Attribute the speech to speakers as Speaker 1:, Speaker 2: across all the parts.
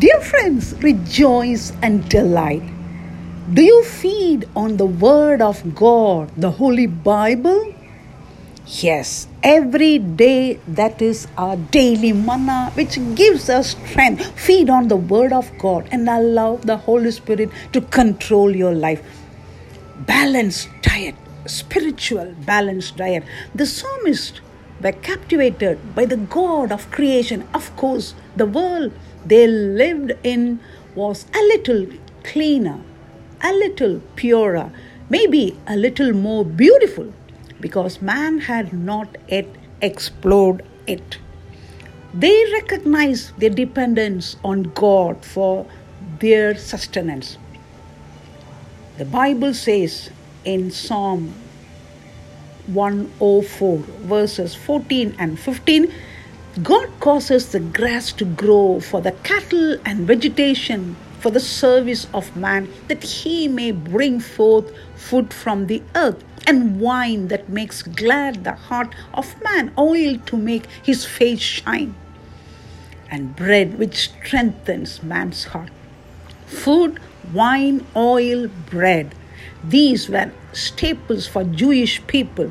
Speaker 1: Dear friends, rejoice and delight. Do you feed on the Word of God, the Holy Bible? Yes, every day that is our daily manna which gives us strength. Feed on the Word of God and allow the Holy Spirit to control your life. Balanced diet, spiritual balanced diet. The psalmist were captivated by the God of creation. Of course, the world they lived in was a little cleaner, a little purer, maybe a little more beautiful because man had not yet explored it. They recognized their dependence on God for their sustenance. The Bible says in Psalm 104, verses 14 and 15 God causes the grass to grow for the cattle and vegetation for the service of man, that he may bring forth food from the earth, and wine that makes glad the heart of man, oil to make his face shine, and bread which strengthens man's heart. Food, wine, oil, bread. These were staples for Jewish people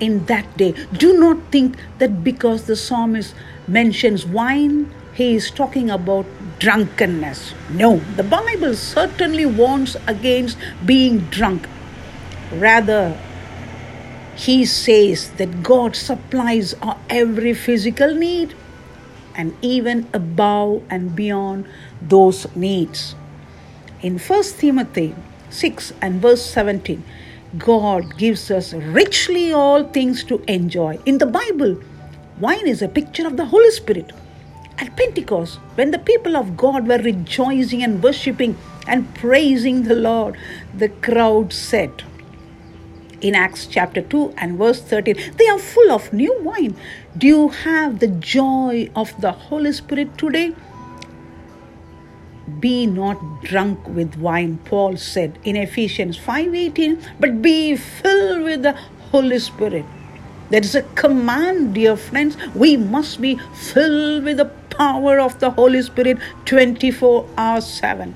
Speaker 1: in that day. Do not think that because the psalmist mentions wine, he is talking about drunkenness. No, the Bible certainly warns against being drunk. Rather, he says that God supplies our every physical need and even above and beyond those needs. In 1 Timothy 6 and verse 17, God gives us richly all things to enjoy. In the Bible, wine is a picture of the Holy Spirit. At Pentecost, when the people of God were rejoicing and worshiping and praising the Lord, the crowd said, in Acts chapter 2 and verse 13, they are full of new wine. Do you have the joy of the Holy Spirit today? Be not drunk with wine, Paul said in Ephesians 5:18, but be filled with the Holy Spirit. That is a command, dear friends. We must be filled with the power of the Holy Spirit 24 hours 7,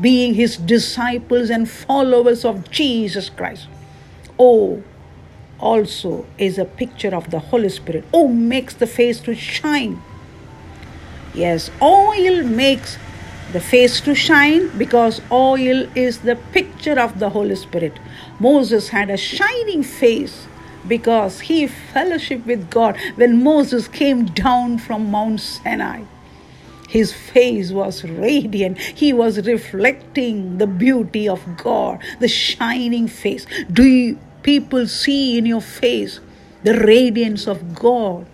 Speaker 1: being his disciples and followers of Jesus Christ. Oh, also is a picture of the Holy Spirit. Oh, makes the face to shine. Yes, oil makes the face to shine because oil is the picture of the Holy Spirit. Moses had a shining face because he fellowship with God when Moses came down from Mount Sinai. His face was radiant. He was reflecting the beauty of God, the shining face. Do you, people see in your face the radiance of God?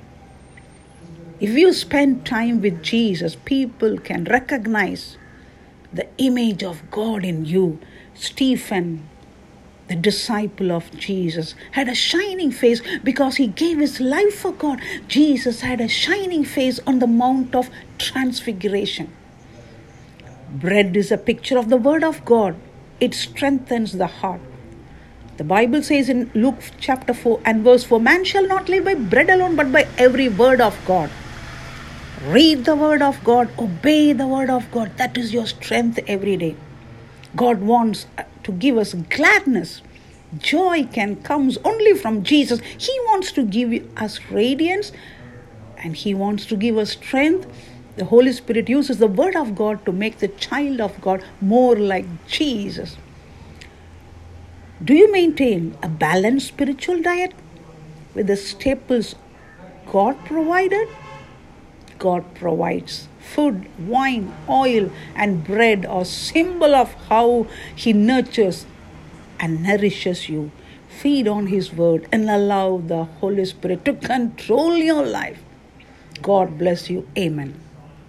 Speaker 1: If you spend time with Jesus, people can recognize the image of God in you. Stephen, the disciple of Jesus, had a shining face because he gave his life for God. Jesus had a shining face on the Mount of Transfiguration. Bread is a picture of the Word of God, it strengthens the heart. The Bible says in Luke chapter 4 and verse 4 Man shall not live by bread alone, but by every word of God. Read the word of God, obey the word of God. That is your strength every day. God wants uh, to give us gladness. Joy can comes only from Jesus. He wants to give us radiance and he wants to give us strength. The Holy Spirit uses the word of God to make the child of God more like Jesus. Do you maintain a balanced spiritual diet with the staples God provided? God provides. Food, wine, oil, and bread are symbol of how He nurtures and nourishes you. Feed on His word and allow the Holy Spirit to control your life. God bless you. Amen.